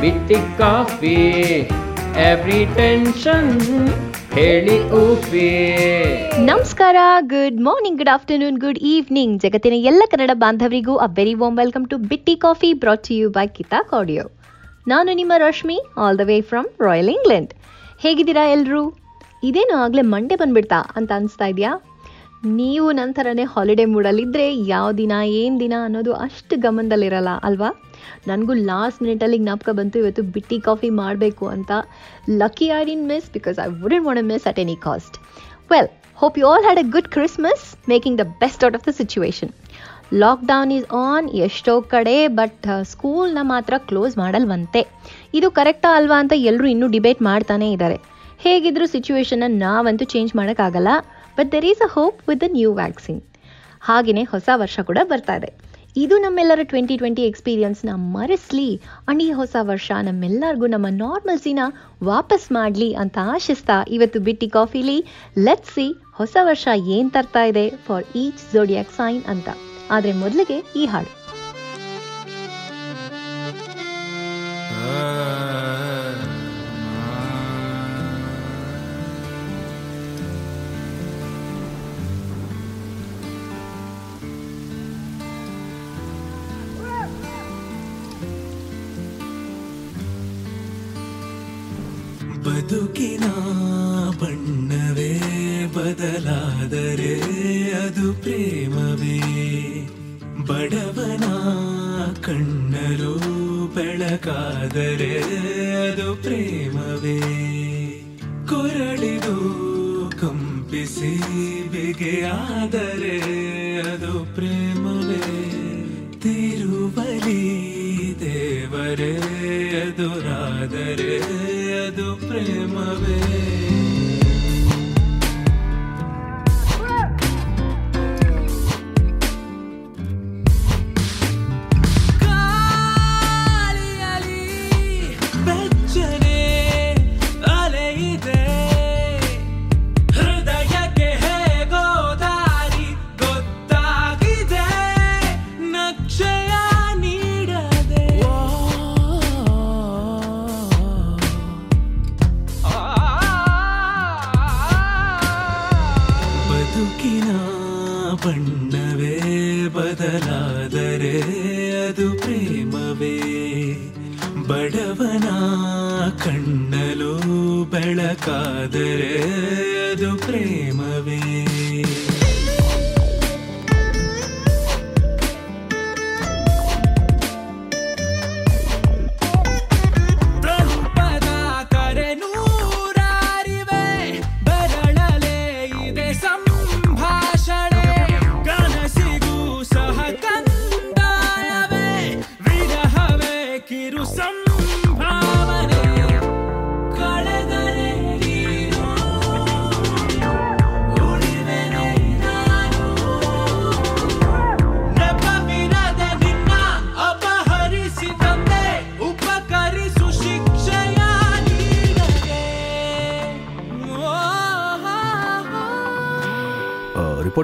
ಬಿಟ್ಟಿ coffee. Every tension ಹೇಳಿ ನಮಸ್ಕಾರ good morning good afternoon good evening ಜಗತ್ತಿನ ಎಲ್ಲ Kannada ಬಾಂಧವರಿಗೂ a very warm welcome to Bitti coffee brought you by Keisha audio ನಾನು ನಿಮ್ಮ Rashmi all the way from royal England ಹೇಗಿದ್ದೀರಾ ಎಲ್ಲರೂ ಇದೇನು ಆಗಲೇ ಮಂಡೆ ಬಂದ್ಬಿಡ್ತಾ ಅಂತ ಅನಿಸ್ತಾ ಇದೆಯಾ? ನೀವು ನಂತರನೇ ಹಾಲಿಡೇ ಮೂಡಲ್ಲಿದ್ದರೆ ಯಾವ ದಿನ, ಏನು ದಿನ ಅನ್ನೋದು ಅಷ್ಟು ಗಮನದಲ್ಲಿರಲ್ಲ, ಅಲ್ವಾ? ನನಗೂ ಲಾಸ್ಟ್ ಮಿನಿಟಲ್ಲಿ ಜ್ಞಾಪಕ ಬಂತು, ಇವತ್ತು ಬಿಟ್ಟಿ ಕಾಫಿ ಮಾಡಬೇಕು ಅಂತ. Lucky I didn't miss because I wouldn't want miss at any cost well hope you all had a good Christmas making the best out of the situation lockdown is on ಎಷ್ಟೋ ಕಡೆ but ಸ್ಕೂಲ್ನ ಮಾತ್ರ close ಮಾಡಲ್ವಂತೆ. ಇದು ಕರೆಕ್ಟಾ ಅಲ್ವಾ ಅಂತ ಎಲ್ಲರೂ ಇನ್ನೂ ಡಿಬೇಟ್ ಮಾಡ್ತಾನೇ ಇದ್ದಾರೆ ಹೇಗಿದ್ರೂ ಸಿಚುವೇಶನ್ನ ನಾವಂತೂ ಚೇಂಜ್ ಮಾಡೋಕ್ಕಾಗಲ್ಲ. But there is a hope with the new vaccine ಹಾಗೆಯೇ ಹೊಸ ವರ್ಷ ಕೂಡ ಬರ್ತಾ ಇದೆ. ಇದು ನಮ್ಮೆಲ್ಲರ ಟ್ವೆಂಟಿ ಟ್ವೆಂಟಿ ಎಕ್ಸ್ಪೀರಿಯನ್ಸ್ನ ಮರೆಸ್ಲಿ. ಅಂಡ್ ಈ ಹೊಸ ವರ್ಷ ನಮ್ಮೆಲ್ಲರಿಗೂ ನಮ್ಮ ನಾರ್ಮಲ್ಸಿನ ವಾಪಸ್ ಮಾಡಲಿ ಅಂತ ಆಶಿಸ್ತಾ ಇವತ್ತು ಬಿಟ್ಟಿ ಕಾಫಿಲಿ ಲೆಟ್ ಸಿ ಹೊಸ ವರ್ಷ ಏನು ತರ್ತಾ ಇದೆ ಫಾರ್ ಈಚ್ ಜೋಡಿಯಾಕ್ ಸೈನ್ ಅಂತ. ಆದ್ರೆ ಮೊದಲಿಗೆ ಈ ಹಾಡು. ಪ್ರೇಮವೇ ಬಡವನ ಕಣ್ಣರು ಬೆಳಕಾದರೆ ಅದು ಪ್ರೇಮವೇ. ಕೊರಳಿದು ಕಂಪಿಸಿ ಬಿಗೆಯಾದರೆ ಅದು ಪ್ರೇಮವೇ. ಬಣ್ಣವೇ ಬದಲಾದರೆ ಅದು ಪ್ರೇಮವೇ. ಬಡವನ ಕಣ್ಣಲು ಬೆಳಕಾದರೆ ಅದು ಪ್ರೇಮವೇ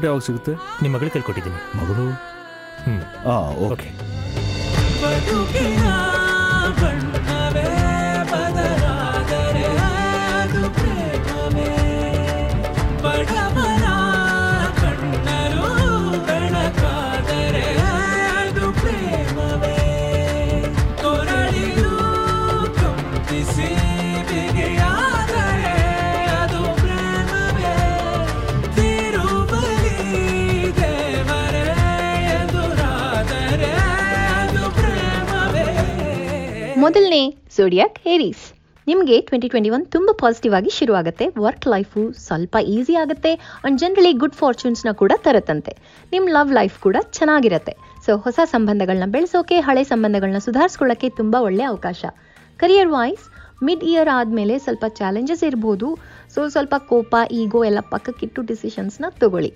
ರಿಪೋರ್ಟ್ ಯಾವಾಗ ಸಿಗುತ್ತೆ? ನಿಮ್ಮ ಮಗಳು ಕೈಕೊಟ್ಟಿದ್ದೀನಿ ಮಗಳು? ಹ್ಞೂ ಓಕೆ. ಮೊದಲನೇ ಸೋಡಿಯಾಕ್ ಏರೀಸ್ ನಿಮಗೆ ಟ್ವೆಂಟಿ ಟ್ವೆಂಟಿ ಒನ್ ತುಂಬ ಪಾಸಿಟಿವ್ ಆಗಿ ಶುರು ಆಗುತ್ತೆ ವರ್ಕ್ ಲೈಫು ಸ್ವಲ್ಪ ಈಸಿ ಆಗುತ್ತೆ ಅಂಡ್ ಜನರಲಿ ಗುಡ್ ಫಾರ್ಚೂನ್ಸ್ನ ಕೂಡ ತರುತ್ತಂತೆ. ನಿಮ್ಮ ಲವ್ ಲೈಫ್ ಕೂಡ ಚೆನ್ನಾಗಿರುತ್ತೆ. ಸೊ ಹೊಸ ಸಂಬಂಧಗಳನ್ನ ಬೆಳೆಸೋಕೆ, ಹಳೆ ಸಂಬಂಧಗಳನ್ನ ಸುಧಾರಿಸ್ಕೊಳ್ಳೋಕ್ಕೆ ತುಂಬ ಒಳ್ಳೆಯ ಅವಕಾಶ. ಕರಿಯರ್ ವಾಯ್ಸ್ ಮಿಡ್ ಇಯರ್ ಆದಮೇಲೆ ಸ್ವಲ್ಪ ಚಾಲೆಂಜಸ್ ಇರ್ಬೋದು. ಸೊ ಸ್ವಲ್ಪ ಕೋಪ ಈಗೋ ಎಲ್ಲ ಪಕ್ಕಕ್ಕಿಟ್ಟು ಡಿಸಿಷನ್ಸ್ನ ತಗೊಳ್ಳಿ.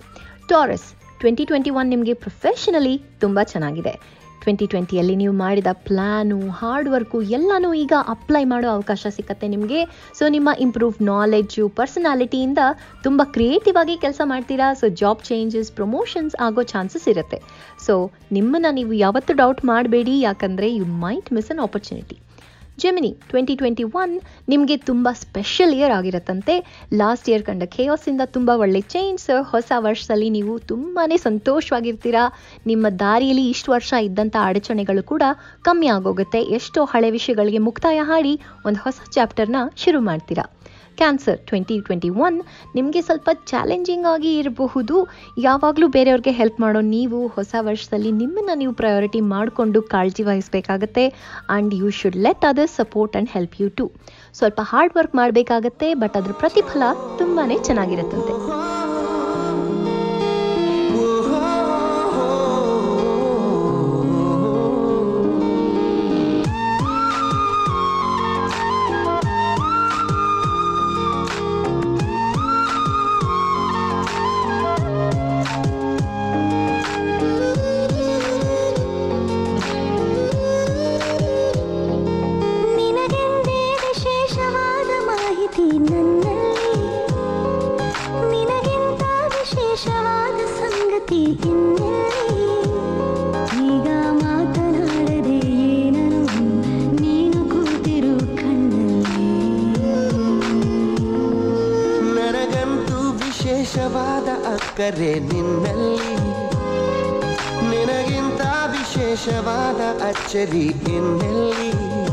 ಟಾರಸ್ ಟ್ವೆಂಟಿ ಟ್ವೆಂಟಿ ಒನ್ ನಿಮಗೆ ಪ್ರೊಫೆಷನಲಿ ತುಂಬ ಚೆನ್ನಾಗಿದೆ. ಟ್ವೆಂಟಿ ಟ್ವೆಂಟಿಯಲ್ಲಿ ನೀವು ಮಾಡಿದ ಪ್ಲ್ಯಾನು ಹಾರ್ಡ್ ವರ್ಕು ಎಲ್ಲನೂ ಈಗ ಅಪ್ಲೈ ಮಾಡೋ ಅವಕಾಶ ಸಿಕ್ಕತ್ತೆ ನಿಮಗೆ. ಸೊ ನಿಮ್ಮ ಇಂಪ್ರೂವ್ ನಾಲೆಡ್ಜು ಪರ್ಸನಾಲಿಟಿಯಿಂದ ತುಂಬ ಕ್ರಿಯೇಟಿವ್ ಆಗಿ ಕೆಲಸ ಮಾಡ್ತೀರಾ? ಸೊ ಜಾಬ್ ಚೇಂಜಸ್ ಪ್ರಮೋಷನ್ಸ್ ಆಗೋ ಚಾನ್ಸಸ್ ಇರುತ್ತೆ. ಸೊ ನಿಮ್ಮನ್ನು ನೀವು ಯಾವತ್ತೂ ಡೌಟ್ ಮಾಡಬೇಡಿ. ಯಾಕಂದರೆ you might miss an opportunity Gemini twenty twenty one ನಿಮಗೆ ತುಂಬ ಸ್ಪೆಷಲ್ ಇಯರ್ ಆಗಿರತ್ತಂತೆ. ಲಾಸ್ಟ್ ಇಯರ್ ಕಂಡ ಖೇಯೋಸಿಂದ ತುಂಬ ಒಳ್ಳೆ ಚೇಂಜ್ ಹೊಸ ವರ್ಷದಲ್ಲಿ ನೀವು ತುಂಬಾ ಸಂತೋಷವಾಗಿರ್ತೀರಾ. ನಿಮ್ಮ ದಾರಿಯಲ್ಲಿ ಇಷ್ಟು ವರ್ಷ ಇದ್ದಂಥ ಅಡಚಣೆಗಳು ಕೂಡ ಕಮ್ಮಿ ಆಗೋಗುತ್ತೆ. ಎಷ್ಟೋ ಹಳೆ ವಿಷಯಗಳಿಗೆ ಮುಕ್ತಾಯ ಹಾಡಿ ಒಂದು ಹೊಸ ಚಾಪ್ಟರ್ನ ಶುರು ಮಾಡ್ತೀರಾ. ಕ್ಯಾನ್ಸರ್ ಟ್ವೆಂಟಿ ಟ್ವೆಂಟಿ ಒನ್ ನಿಮಗೆ ಸ್ವಲ್ಪ ಚಾಲೆಂಜಿಂಗ್ ಆಗಿ ಇರಬಹುದು. ಯಾವಾಗಲೂ ಬೇರೆಯವ್ರಿಗೆ ಹೆಲ್ಪ್ ಮಾಡೋ ನೀವು ಹೊಸ ವರ್ಷದಲ್ಲಿ ನಿಮ್ಮನ್ನು ನೀವು ಪ್ರಯಾರಿಟಿ ಮಾಡಿಕೊಂಡು ಕಾಳಜಿ ವಹಿಸಬೇಕಾಗತ್ತೆ. And you should let other support and help you to ಸ್ವಲ್ಪ ಹಾರ್ಡ್ ವರ್ಕ್ ಮಾಡಬೇಕಾಗತ್ತೆ ಬಟ್ ಅದ್ರ ಪ್ರತಿಫಲ ತುಂಬಾ ಚೆನ್ನಾಗಿರುತ್ತಂತೆ. ಅಕ್ಕರೆ ನಿನ್ನಲ್ಲಿ. ನಿನಗಿಂತ ವಿಶೇಷವಾದ ಅಚ್ಚರಿ ಇನ್ನೆಲ್ಲಿ?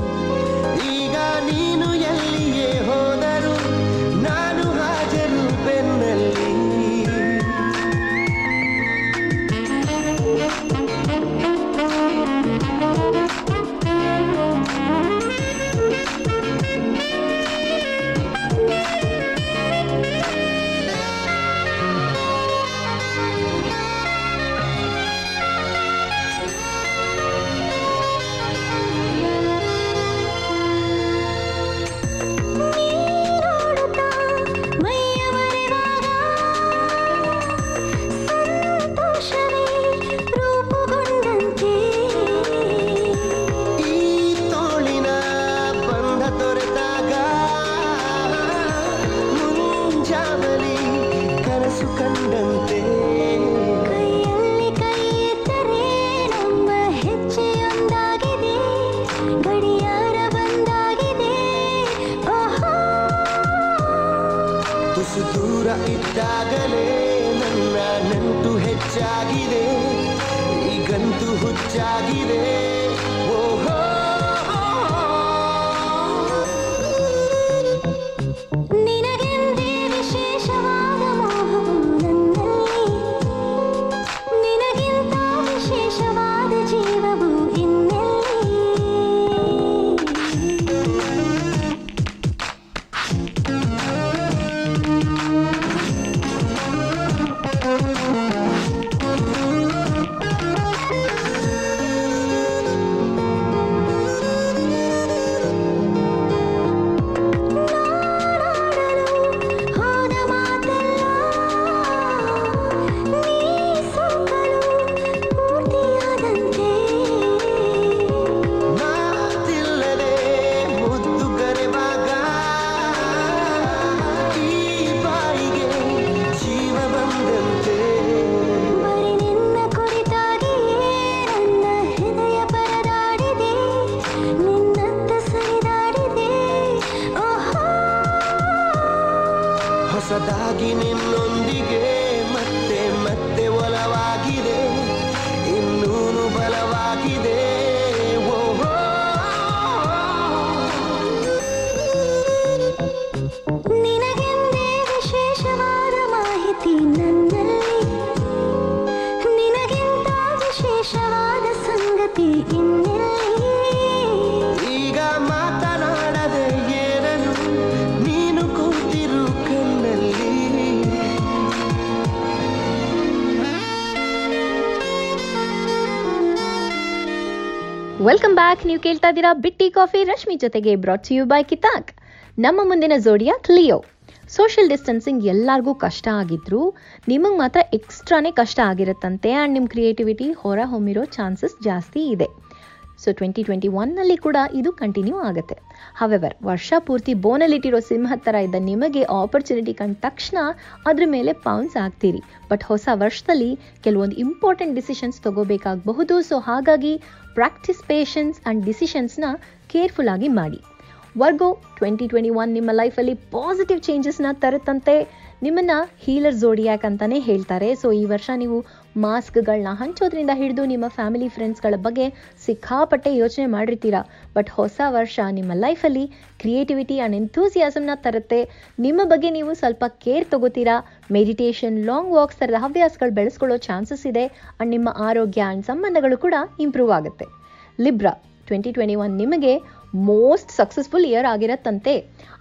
ವೆಲ್ಕಮ್ ಬ್ಯಾಕ್ ನೀವು ಕೇಳ್ತಾ ಇದ್ದೀರಾ ಬಿಟ್ಟಿ ಕಾಫಿ. ರಶ್ಮಿ ಜೊತೆಗೆ ಬ್ರಾಟ್ ಯು ಬೈ ಕಿತಾಕ್. ನಮ್ಮ ಮುಂದಿನ ಜೋಡಿಯಾ ಕ್ಲಿಯೋ ಸೋಷಿಯಲ್ ಡಿಸ್ಟೆನ್ಸಿಂಗ್ ಎಲ್ಲರಿಗೂ ಕಷ್ಟ ಆಗಿದ್ರು. ನಿಮಗೆ ಮಾತ್ರ ಎಕ್ಸ್ಟ್ರಾನೇ ಕಷ್ಟ ಆಗಿರುತ್ತಂತೆ. ಆ್ಯಂಡ್ ನಿಮ್ಮ ಕ್ರಿಯೇಟಿವಿಟಿ ಹೊರ ಹೊಮ್ಮಿರೋ ಚಾನ್ಸಸ್ ಜಾಸ್ತಿ ಇದೆ. ಸೊ ಟ್ವೆಂಟಿ ಟ್ವೆಂಟಿ ಒನ್ನಲ್ಲಿ ಕೂಡ ಇದು ಕಂಟಿನ್ಯೂ ಆಗುತ್ತೆ. ಹವೆವರ್ ವರ್ಷ ಪೂರ್ತಿ ಬೋನಲ್ಲಿಟ್ಟಿರೋ ಸಿಂಹ ಥರ ಇದ್ದ ನಿಮಗೆ ಆಪರ್ಚುನಿಟಿ ಕಂಡ ತಕ್ಷಣ ಅದ್ರ ಮೇಲೆ ಪೌನ್ಸ್ ಆಗ್ತೀರಿ ಬಟ್ ಹೊಸ ವರ್ಷದಲ್ಲಿ ಕೆಲವೊಂದು ಇಂಪಾರ್ಟೆಂಟ್ ಡಿಸಿಷನ್ಸ್ ತಗೋಬೇಕಾಗಬಹುದು. ಸೊ ಹಾಗಾಗಿ ಪ್ರಾಕ್ಟಿಸ್ ಪೇಷನ್ಸ್ ಆ್ಯಂಡ್ ಡಿಸಿಷನ್ಸ್ನ ಕೇರ್ಫುಲ್ ಆಗಿ ಮಾಡಿ. ವರ್ಗೋ ಟ್ವೆಂಟಿ ಟ್ವೆಂಟಿ ಒನ್ ನಿಮ್ಮ ಲೈಫಲ್ಲಿ ಪಾಸಿಟಿವ್ ಚೇಂಜಸ್ನ ತರುತ್ತಂತೆ. ನಿಮ್ಮನ್ನು ಹೀಲರ್ ಜೋಡಿಯಾಕ್ ಅಂತಲೇ ಹೇಳ್ತಾರೆ. ಸೊ ಈ ವರ್ಷ ನೀವು ಮಾಸ್ಕ್ಗಳನ್ನ ಹಂಚೋದ್ರಿಂದ ಹಿಡಿದು ನಿಮ್ಮ ಫ್ಯಾಮಿಲಿ ಫ್ರೆಂಡ್ಸ್ಗಳ ಬಗ್ಗೆ ಸಿಕ್ಕಾಪಟ್ಟೆ ಯೋಚನೆ ಮಾಡಿರ್ತೀರಾ? ಬಟ್ ಹೊಸ ವರ್ಷ ನಿಮ್ಮ ಲೈಫಲ್ಲಿ ಕ್ರಿಯೇಟಿವಿಟಿ ಆ್ಯಂಡ್ ಎಂಥೂಸಿಯಾಸಮ್ನ ತರುತ್ತೆ. ನಿಮ್ಮ ಬಗ್ಗೆ ನೀವು ಸ್ವಲ್ಪ ಕೇರ್ ತಗೋತೀರಾ? ಮೆಡಿಟೇಷನ್, ಲಾಂಗ್ ವಾಕ್ಸ್ ಥರದ ಹವ್ಯಾಸಗಳು ಬೆಳೆಸ್ಕೊಳ್ಳೋ ಚಾನ್ಸಸ್ ಇದೆ ಆ್ಯಂಡ್ ನಿಮ್ಮ ಆರೋಗ್ಯ ಆ್ಯಂಡ್ ಸಂಬಂಧಗಳು ಕೂಡ ಇಂಪ್ರೂವ್ ಆಗುತ್ತೆ. ಲಿಬ್ರಾ, ಟ್ವೆಂಟಿ ಟ್ವೆಂಟಿ ಒನ್ ನಿಮಗೆ ಮೋಸ್ಟ್ ಸಕ್ಸಸ್ಫುಲ್ ಇಯರ್ ಆಗಿರತ್ತಂತೆ.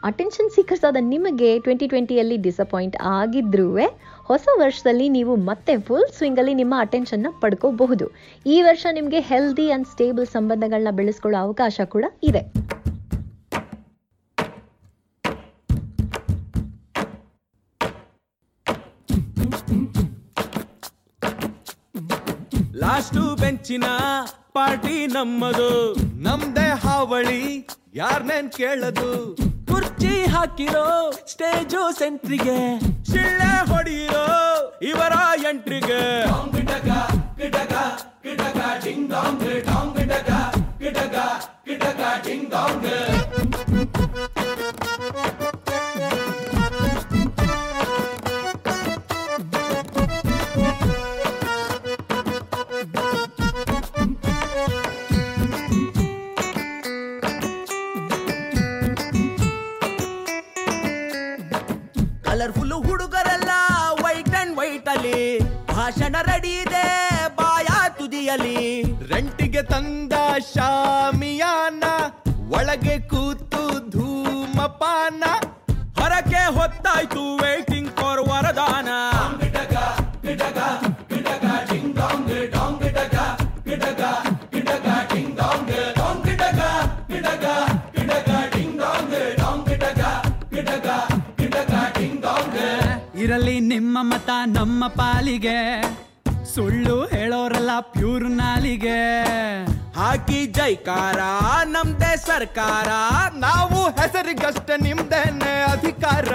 ಅಟೆನ್ಷನ್ ಸೀಕರ್ಸ್ ಆದ ನಿಮಗೆ ಟ್ವೆಂಟಿ ಟ್ವೆಂಟಿಯಲ್ಲಿ ಡಿಸಪಾಯಿಂಟ್ ಆಗಿದ್ರೂ ಹೊಸ ವರ್ಷದಲ್ಲಿ ನೀವು ಮತ್ತೆ ಫುಲ್ ಸ್ವಿಂಗಲ್ಲಿ ನಿಮ್ಮ ಅಟೆನ್ಷನ್ನ ಪಡ್ಕೋಬಹುದು. ಈ ವರ್ಷ ನಿಮಗೆ ಹೆಲ್ದಿ ಆ್ಯಂಡ್ ಸ್ಟೇಬಲ್ ಸಂಬಂಧಗಳನ್ನ ಬೆಳೆಸ್ಕೊಳ್ಳೋ ಅವಕಾಶ ಕೂಡ ಇದೆ. ಲಾಸ್ಟು ಬೆಂಚಿನ ಪಾರ್ಟಿ ನಮ್ಮದು. ನಮ್ದೇ ಹಾವಳಿ ಯಾರ್ನೇನ್ ಕೇಳದು? ಕುರ್ಚಿ ಹಾಕಿರೋ ಸ್ಟೇಜು ಸೆಂಟ್ರಿಗೆ. ಶಿಳ್ಳೆ ಹೊಡೆಯಿರೋ ಇವರ ಎಂಟ್ರಿಗೆ. ಕಲರ್ಫುಲ್ ತಂದ ಶಾಮಿಯಾನ ಒಳಗೆ ಕೂತು ಧೂಮಪಾನ ಹೊರಗೆ ಹೊತ್ತಾಯ್ತು ವೇಟಿಂಗ್ ಫಾರ್ ವರದಾನ. ಇರಲಿ ನಿಮ್ಮ ಮತ ನಮ್ಮ ಪಾಲಿಗೆ. ಸುಳ್ಳು ಹೇಳೋರಲ್ಲ ಪ್ಯೂರ್ ನಾಲಿಗೆ ಹಾಕಿ ಜೈಕಾರ ನಮ್ದೆ ಸರ್ಕಾರ ನಾವು ಹೆಸರಿಗಷ್ಟ ನಿಮ್ದೇನೆ ಅಧಿಕಾರ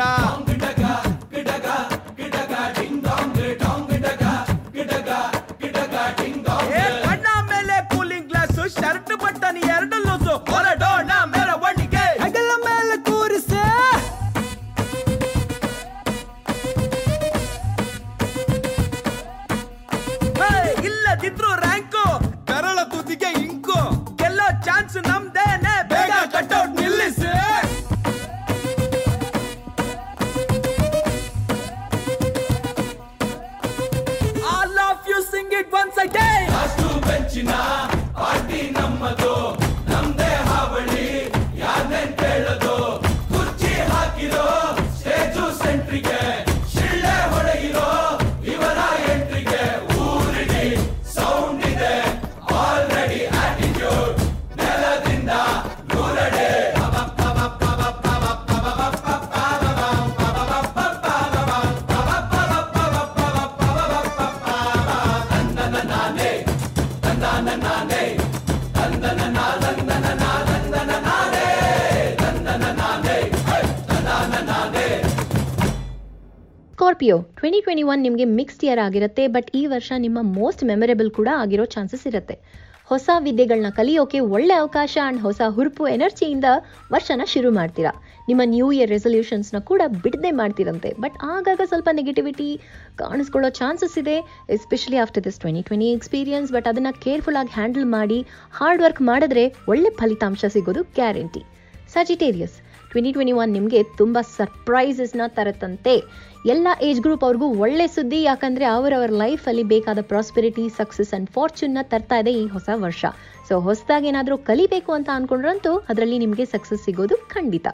ಸ್ಕಾರ್ಪಿಯೋ ಟ್ವೆಂಟಿ ಟ್ವೆಂಟಿ ಒನ್ ನಿಮಗೆ ಮಿಕ್ಸ್ಡ್ ಇಯರ್ ಆಗಿರುತ್ತೆ ಬಟ್ ಈ ವರ್ಷ ನಿಮ್ಮ ಮೋಸ್ಟ್ ಮೆಮೊರೇಬಲ್ ಕೂಡ ಆಗಿರೋ ಚಾನ್ಸಸ್ ಇರುತ್ತೆ. ಹೊಸ ವಿದ್ಯೆಗಳನ್ನ ಕಲಿಯೋಕೆ ಒಳ್ಳೆ ಅವಕಾಶ ಆ್ಯಂಡ್ ಹೊಸ ಹುರುಪು ಎನರ್ಜಿಯಿಂದ ವರ್ಷನ ಶುರು ಮಾಡ್ತೀರಾ. ನಿಮ್ಮ ನ್ಯೂ ಇಯರ್ ರೆಸೊಲ್ಯೂಷನ್ಸ್ನ ಕೂಡ ಬಿಡದೆ ಮಾಡ್ತೀರಂತೆ ಬಟ್ ಆಗಾಗ ಸ್ವಲ್ಪ ನೆಗೆಟಿವಿಟಿ ಕಾಣಿಸ್ಕೊಳ್ಳೋ ಚಾನ್ಸಸ್ ಇದೆ especially after this twenty twenty experience but ಅದನ್ನು ಕೇರ್ಫುಲ್ ಆಗಿ ಹ್ಯಾಂಡಲ್ ಮಾಡಿ ಹಾರ್ಡ್ ವರ್ಕ್ ಮಾಡಿದ್ರೆ ಒಳ್ಳೆ ಫಲಿತಾಂಶ ಸಿಗೋದು guarantee Sagittarius twenty twenty one ನಿಮಗೆ ತುಂಬ ಸರ್ಪ್ರೈಸಸ್ನ ತರುತ್ತಂತೆ. ಎಲ್ಲ ಏಜ್ ಗ್ರೂಪ್ ಅವ್ರಿಗೂ ಒಳ್ಳೆ ಸುದ್ದಿ, ಯಾಕಂದರೆ ಅವರವರ ಲೈಫಲ್ಲಿ ಬೇಕಾದ ಪ್ರಾಸ್ಪೆರಿಟಿ ಸಕ್ಸಸ್ ಆ್ಯಂಡ್ನ ತರ್ತಾ ಇದೆ ಈ ಹೊಸ ವರ್ಷ. ಸೊ ಹೊಸದಾಗಿ ಏನಾದರೂ ಕಲಿಬೇಕು ಅಂತ ಅಂದ್ಕೊಂಡ್ರಂತೂ ಅದರಲ್ಲಿ ನಿಮಗೆ ಸಕ್ಸಸ್ ಸಿಗೋದು ಖಂಡಿತ.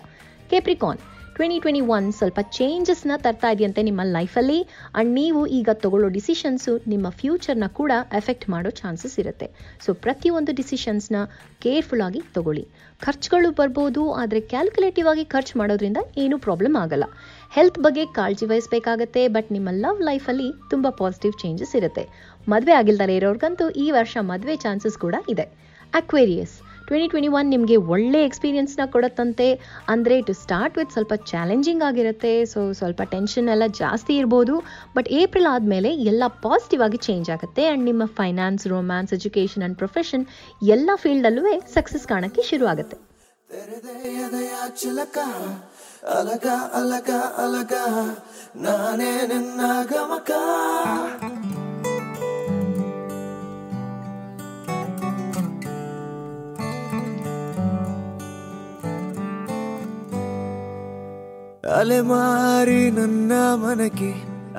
ಕೇಪ್ರಿಕಾನ್ ಟ್ವೆಂಟಿ ಟ್ವೆಂಟಿ ಒನ್ ಸ್ವಲ್ಪ ಚೇಂಜಸ್ನ ತರ್ತಾ ಇದೆಯಂತೆ ನಿಮ್ಮ ಲೈಫಲ್ಲಿ ಆ್ಯಂಡ್ ನೀವು ಈಗ ತಗೊಳ್ಳೋ ಡಿಸಿಷನ್ಸು ನಿಮ್ಮ ಫ್ಯೂಚರ್ನ ಕೂಡ ಎಫೆಕ್ಟ್ ಮಾಡೋ ಚಾನ್ಸಸ್ ಇರುತ್ತೆ. ಸೊ ಪ್ರತಿಯೊಂದು ಡಿಸಿಷನ್ಸ್ನ ಕೇರ್ಫುಲ್ ಆಗಿ ತಗೊಳ್ಳಿ. ಖರ್ಚುಗಳು ಬರ್ಬೋದು, ಆದರೆ ಕ್ಯಾಲ್ಕುಲೇಟಿವ್ ಆಗಿ ಖರ್ಚು ಮಾಡೋದ್ರಿಂದ ಏನೂ ಪ್ರಾಬ್ಲಮ್ ಆಗಲ್ಲ. ಹೆಲ್ತ್ ಬಗ್ಗೆ ಕಾಳಜಿ ವಹಿಸಬೇಕಾಗತ್ತೆ ಬಟ್ ನಿಮ್ಮ ಲವ್ ಲೈಫಲ್ಲಿ ತುಂಬ ಪಾಸಿಟಿವ್ ಚೇಂಜಸ್ ಇರುತ್ತೆ. ಮದುವೆ ಆಗಿಲ್ದಲೇ ಇರೋರ್ಗಂತೂ ಈ ವರ್ಷ ಮದುವೆ ಚಾನ್ಸಸ್ ಕೂಡ ಇದೆ. ಅಕ್ವೇರಿಯಸ್ ಟ್ವೆಂಟಿ ಟ್ವೆಂಟಿ ಒನ್ ನಿಮಗೆ ಒಳ್ಳೆ ಎಕ್ಸ್ಪೀರಿಯನ್ಸ್ನ ಕೊಡುತ್ತಂತೆ. ಅಂದರೆ ಟು ಸ್ಟಾರ್ಟ್ ವಿತ್ ಸ್ವಲ್ಪ ಚಾಲೆಂಜಿಂಗ್ ಆಗಿರುತ್ತೆ. ಸೊ ಸ್ವಲ್ಪ ಟೆನ್ಷನ್ ಎಲ್ಲ ಜಾಸ್ತಿ ಇರ್ಬೋದು. ಬಟ್ ಏಪ್ರಿಲ್ ಆದಮೇಲೆ ಎಲ್ಲ ಪಾಸಿಟಿವ್ ಆಗಿ ಚೇಂಜ್ ಆಗುತ್ತೆ. ಆ್ಯಂಡ್ ನಿಮ್ಮ finance romance education and profession ಎಲ್ಲ ಫೀಲ್ಡಲ್ಲೂ ಸಕ್ಸಸ್ ಕಾಣೋಕ್ಕೆ ಶುರು ಆಗುತ್ತೆ. ಅಲಗ ಅಲಗ ಅಲಗ, ನಾನೇ ನಿನ್ನ ಗಮಕ. ಅಲೆಮಾರಿ ನನ್ನ ಮನಕ್ಕೆ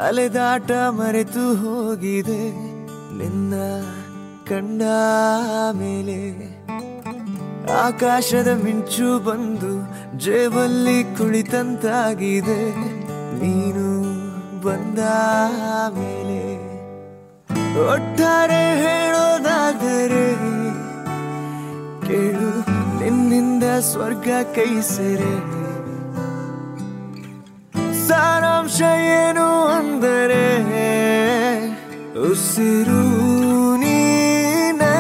ಅಲೆದಾಟ ಮರೆತು ಹೋಗಿದೆ. ನಿನ್ನ ಕಂಡ ಮೇಲೆ ಆಕಾಶದ ಮಿಂಚು ಬಂದು ಜೇಬಲ್ಲಿ ಕುಳಿತಂತಾಗಿದೆ. ನೀನು ಬಂದ ಮೇಲೆ ಒಟ್ಟಾರೆ ಹೇಳೋದಾದರೆ ಕೇಳು, ನಿನ್ನಿಂದ ಸ್ವರ್ಗ ಕೈ ಸೆರೆ ಸಾರಾಂಶ ಏನು ಅಂದರೆ ಉಸಿರು ನೀನೇ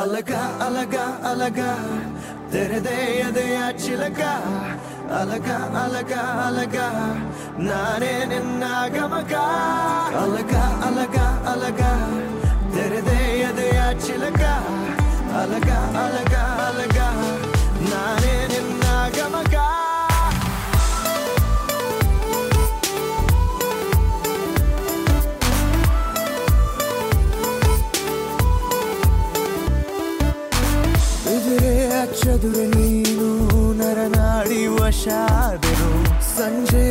ಅಲಗ ಅಲಗ ಅಲಗ ತೆರೆದೆ ಎದೆಯ ಚಿಲಕ ಅಲಗ ಅಲಗ ಅಲಗ ನಾನೇ ನಿನ್ನ ಗಮಕ ಅಲಗ ಅಲಗ ಅಲಗ ತೆರೆದೆ ಎದೆಯ ಚಿಲಕ ಅಲಗ ಅಲಗ ಅಲಗ ನಾನೇ ನಿನ್ನ ನರನಾಡಿ ವಶಾದರು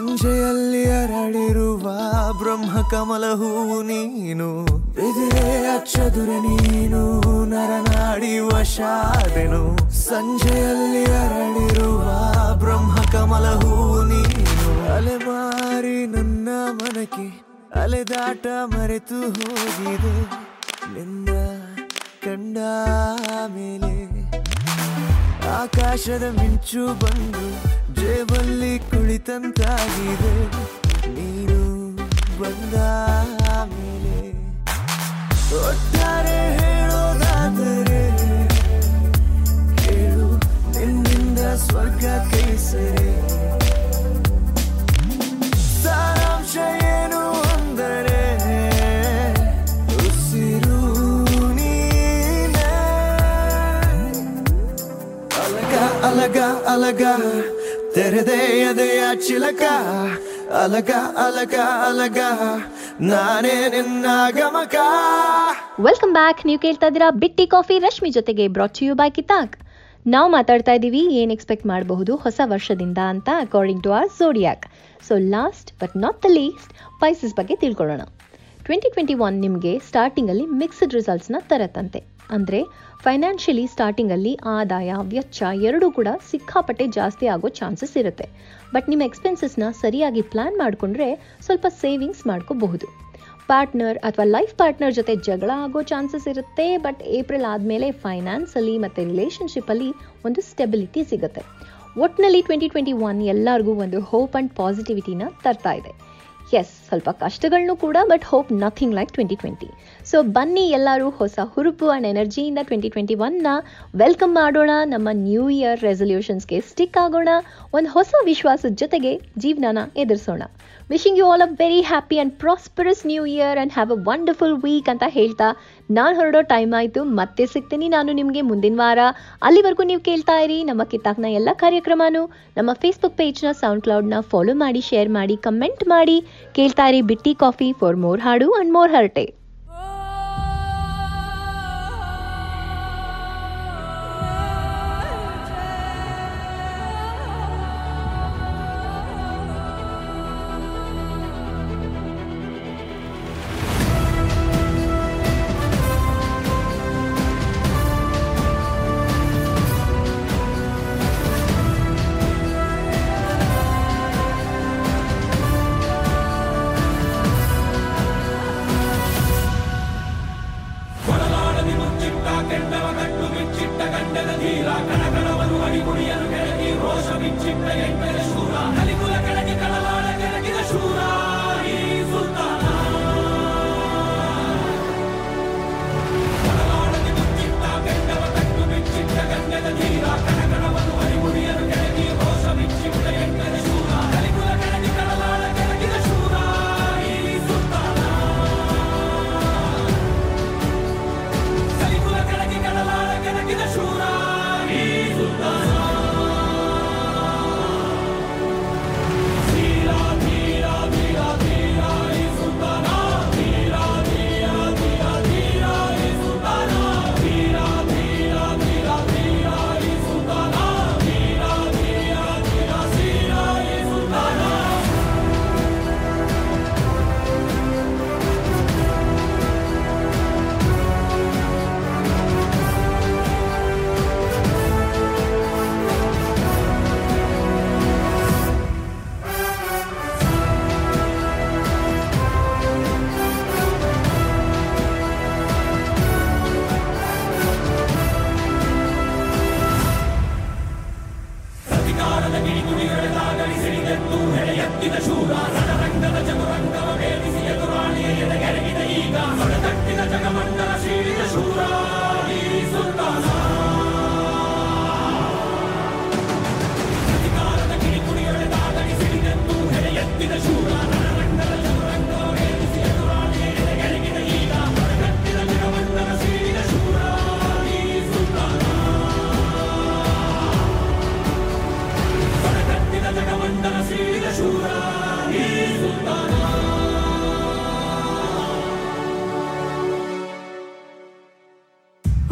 ಸಂಜೆಯಲ್ಲಿ ಅರಳಿರುವ ಬ್ರಹ್ಮ ಕಮಲ ಹೂವು ನೀನು. ಎದುರೇ ಅಚ್ಚದುರೆ ನೀನು, ನರನಾಡಿ ವಶಾದೆನು. ಸಂಜೆಯಲ್ಲಿ ಅರಳಿರುವ ಬ್ರಹ್ಮ ಕಮಲ ಹೂವು ನೀನು. ಅಲೆಮಾರಿ ನನ್ನ ಮನಕ್ಕೆ ಅಲೆದಾಟ ಮರೆತು ಹೋಗಿದೆ. ನಿನ್ನ ಕಂಡ ಮೇಲೆ ಆಕಾಶದ ಮಿಂಚು ಬಂದು ಜೇಬಲ್ಲಿ ಕುಳಿತಂತಾಗಿದೆ. ನೀನು ಬಂದ ಮೇಲೆ ಒಟ್ಟಾರೆ ಹೇಳೋದಾದರೆ ಕೇಳು, ನಿನ್ನಿಂದ ಸ್ವರ್ಗ ಕೈ ಸೆರೆ ಸಾರಾಂಶ ಏನು ಅಂದರೆ ಉಸಿರು ನೀನೇ. ಅಲಗ ಅಲಗ ಅಲಗ. ತೆರೆದೆ ಚಿಲಕ, ಅಲಗ ಅಲಗ ಅಲಗ, ನಾನೇ ನಿನ್ನ ಗಮಕ. ವೆಲ್ಕಮ್ ಬ್ಯಾಕ್ ನೀವು ಕೇಳ್ತಾ ಇದ್ದೀರಾ ಬಿಟ್ಟಿ ಕಾಫಿ. ರಶ್ಮಿ ಜೊತೆಗೆ ಬ್ರಾಟ್ ಯು ಬೈ ಕಿತಾಕ್. ನಾವು ಮಾತಾಡ್ತಾ ಇದ್ದೀವಿ, ಏನು ಎಕ್ಸ್ಪೆಕ್ಟ್ ಮಾಡಬಹುದು ಹೊಸ ವರ್ಷದಿಂದ ಅಂತ according to our zodiac so last but not the least Pisces ಬಗ್ಗೆ ತಿಳ್ಕೊಳ್ಳೋಣ. ಟ್ವೆಂಟಿ ಟ್ವೆಂಟಿ ಒನ್ ನಿಮಗೆ ಸ್ಟಾರ್ಟಿಂಗಲ್ಲಿ ಮಿಕ್ಸ್ಡ್ ರಿಸಲ್ಟ್ಸ್ನ ತರತ್ತಂತೆ ಅಂದರೆ ಫೈನಾನ್ಷಿಯಲಿ ಸ್ಟಾರ್ಟಿಂಗಲ್ಲಿ ಆದಾಯ, ವೆಚ್ಚ ಎರಡೂ ಕೂಡ ಸಿಕ್ಕಾಪಟ್ಟೆ ಜಾಸ್ತಿ ಆಗೋ ಚಾನ್ಸಸ್ ಇರುತ್ತೆ. ಬಟ್ ನಿಮ್ಮ ಎಕ್ಸ್ಪೆನ್ಸಸ್ನ ಸರಿಯಾಗಿ ಪ್ಲ್ಯಾನ್ ಮಾಡಿಕೊಂಡ್ರೆ ಸ್ವಲ್ಪ ಸೇವಿಂಗ್ಸ್ ಮಾಡ್ಕೋಬಹುದು. ಪಾರ್ಟ್ನರ್ ಅಥವಾ ಲೈಫ್ ಪಾರ್ಟ್ನರ್ ಜೊತೆ ಜಗಳ ಆಗೋ ಚಾನ್ಸಸ್ ಇರುತ್ತೆ ಬಟ್ ಏಪ್ರಿಲ್ ಆದಮೇಲೆ ಫೈನಾನ್ಸಲ್ಲಿ ಮತ್ತು ರಿಲೇಷನ್ಶಿಪ್ಪಲ್ಲಿ ಒಂದು ಸ್ಟೆಬಿಲಿಟಿ ಸಿಗುತ್ತೆ. ಒಟ್ಟಿನಲ್ಲಿ ಟ್ವೆಂಟಿ ಟ್ವೆಂಟಿ ಒನ್ ಎಲ್ಲರಿಗೂ ಒಂದು ಹೋಪ್ ಆ್ಯಂಡ್ ಪಾಸಿಟಿವಿಟಿನ ತರ್ತಾ ಇದೆ. ಎಸ್ ಸ್ವಲ್ಪ ಕಷ್ಟಗಳನ್ನೂ ಕೂಡ but hope nothing like twenty twenty so ಬನ್ನಿ ಎಲ್ಲರೂ ಹೊಸ ಹುರುಪು ಆ್ಯಂಡ್ ಎನರ್ಜಿಯಿಂದ ಟ್ವೆಂಟಿ ಟ್ವೆಂಟಿ ಒನ್ನ ವೆಲ್ಕಮ್ ಮಾಡೋಣ. ನಮ್ಮ ನ್ಯೂ ಇಯರ್ ರೆಸೊಲ್ಯೂಷನ್ಸ್ಗೆ ಸ್ಟಿಕ್ ಆಗೋಣ. ಒಂದು ಹೊಸ ವಿಶ್ವಾಸದ ಜೊತೆಗೆ ಜೀವನನ ಎದುರಿಸೋಣ. Wishing you all a very happy and prosperous new year and have a wonderful week ಅಂತ ಹೇಳ್ತಾ ನಾನು ಹೊರಡೋ ಟೈಮ್ ಆಯಿತು. ಮತ್ತೆ ಸಿಗ್ತೀನಿ ನಾನು ನಿಮಗೆ ಮುಂದಿನ ವಾರ. ಅಲ್ಲಿವರೆಗೂ ನೀವು ಕೇಳ್ತಾ ಇರಿ. ನಮ್ಮ ಕಿತ್ತಾಕ್ನ ಎಲ್ಲ ಕಾರ್ಯಕ್ರಮನೂ ನಮ್ಮ ಫೇಸ್ಬುಕ್ ಪೇಜ್ನ ಸೌಂಡ್ ಕ್ಲೌಡ್ನ ಫಾಲೋ ಮಾಡಿ ಶೇರ್ ಮಾಡಿ ಕಮೆಂಟ್ ಮಾಡಿ. ಕೇಳ್ತಾ ಇರಿ ಬಿಟ್ಟಿ ಕಾಫಿ ಫಾರ್ ಮೋರ್ ಹಾಡು ಆ್ಯಂಡ್ ಮೋರ್ ಹರ್ಟೆ.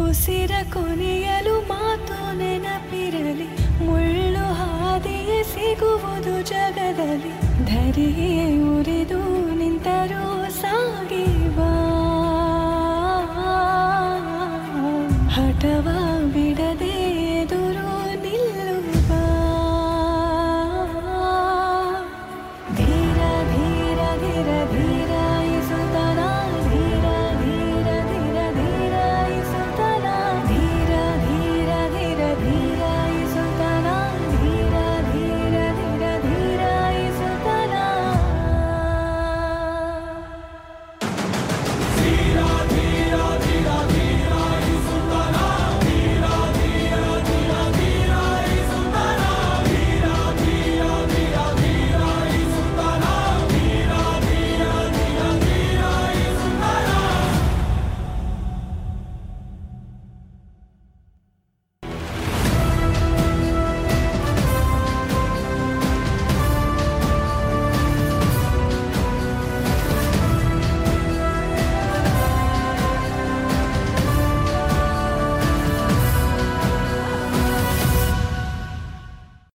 ಉಸಿರ ಕೊನೆಯಲು ಮಾತು ನೆನಪಿರಲಿ ಮುಳ್ಳು ಹಾದಿಯೇ ಸಿಗುವುದು ಜಗದಲ್ಲಿ. ಸಾಗಿ